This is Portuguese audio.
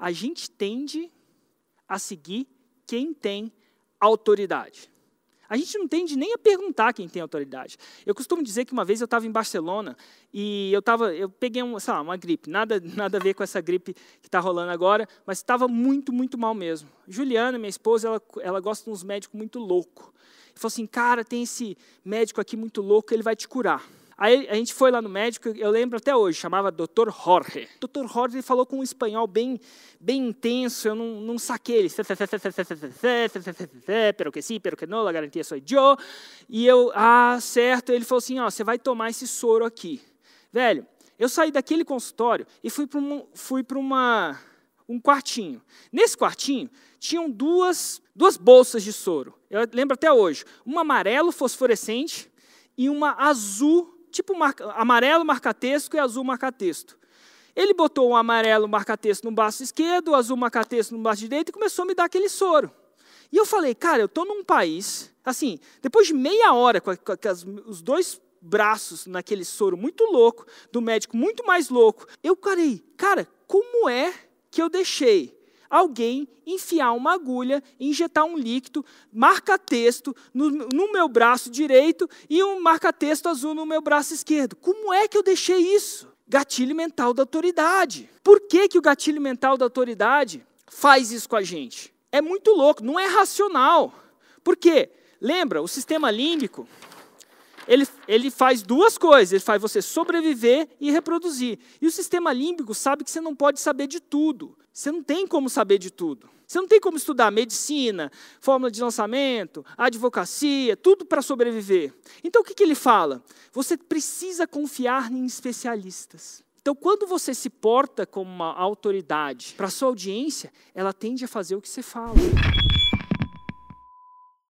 a gente tende a seguir quem tem autoridade. A gente não tende nem a perguntar quem tem autoridade. Eu costumo dizer que uma vez eu estava em Barcelona e eu tava, eu peguei um, lá, uma gripe, nada, nada a ver com essa gripe que está rolando agora, mas estava muito, muito mal mesmo. Juliana, minha esposa, ela, ela gosta de uns médicos muito loucos. Falou assim, cara, tem esse médico aqui muito louco, ele vai te curar. Aí a gente foi lá no médico, eu lembro até hoje, chamava Dr. Jorge. Dr. Jorge falou com um espanhol bem, bem intenso, eu não, não saquei ele. Pero que sim, pero que não, a garantia sou eu. E eu, ah, certo. Ele falou assim, ó, você vai tomar esse soro aqui. Velho, eu saí daquele consultório e fui para uma, fui para uma, um quartinho. Nesse quartinho, tinham duas, duas bolsas de soro. Eu lembro até hoje. Uma amarelo fosforescente e uma azul tipo amarelo marca-texto e azul marca-texto. Ele botou o amarelo marca-texto no braço esquerdo, o azul marca-texto no braço direito e começou a me dar aquele soro. E eu falei, cara, eu estou num país, assim, depois de meia hora com, as, os dois braços naquele soro muito louco, do médico muito mais louco, eu parei, cara, como é que eu deixei alguém enfiar uma agulha, injetar um líquido, marca-texto no, no, meu braço direito e um marca-texto azul no meu braço esquerdo. Como é que eu deixei isso? Gatilho mental da autoridade. Por que, que o gatilho mental da autoridade faz isso com a gente? É muito louco, não é racional. Por quê? Lembra, o sistema límbico, ele, ele faz duas coisas: ele faz você sobreviver e reproduzir. E o sistema límbico sabe que você não pode saber de tudo. Você não tem como saber de tudo. Você não tem como estudar medicina, fórmula de lançamento, advocacia, tudo para sobreviver. Então o que, que ele fala? Você precisa confiar em especialistas. Então, quando você se porta como uma autoridade para sua audiência, ela tende a fazer o que você fala.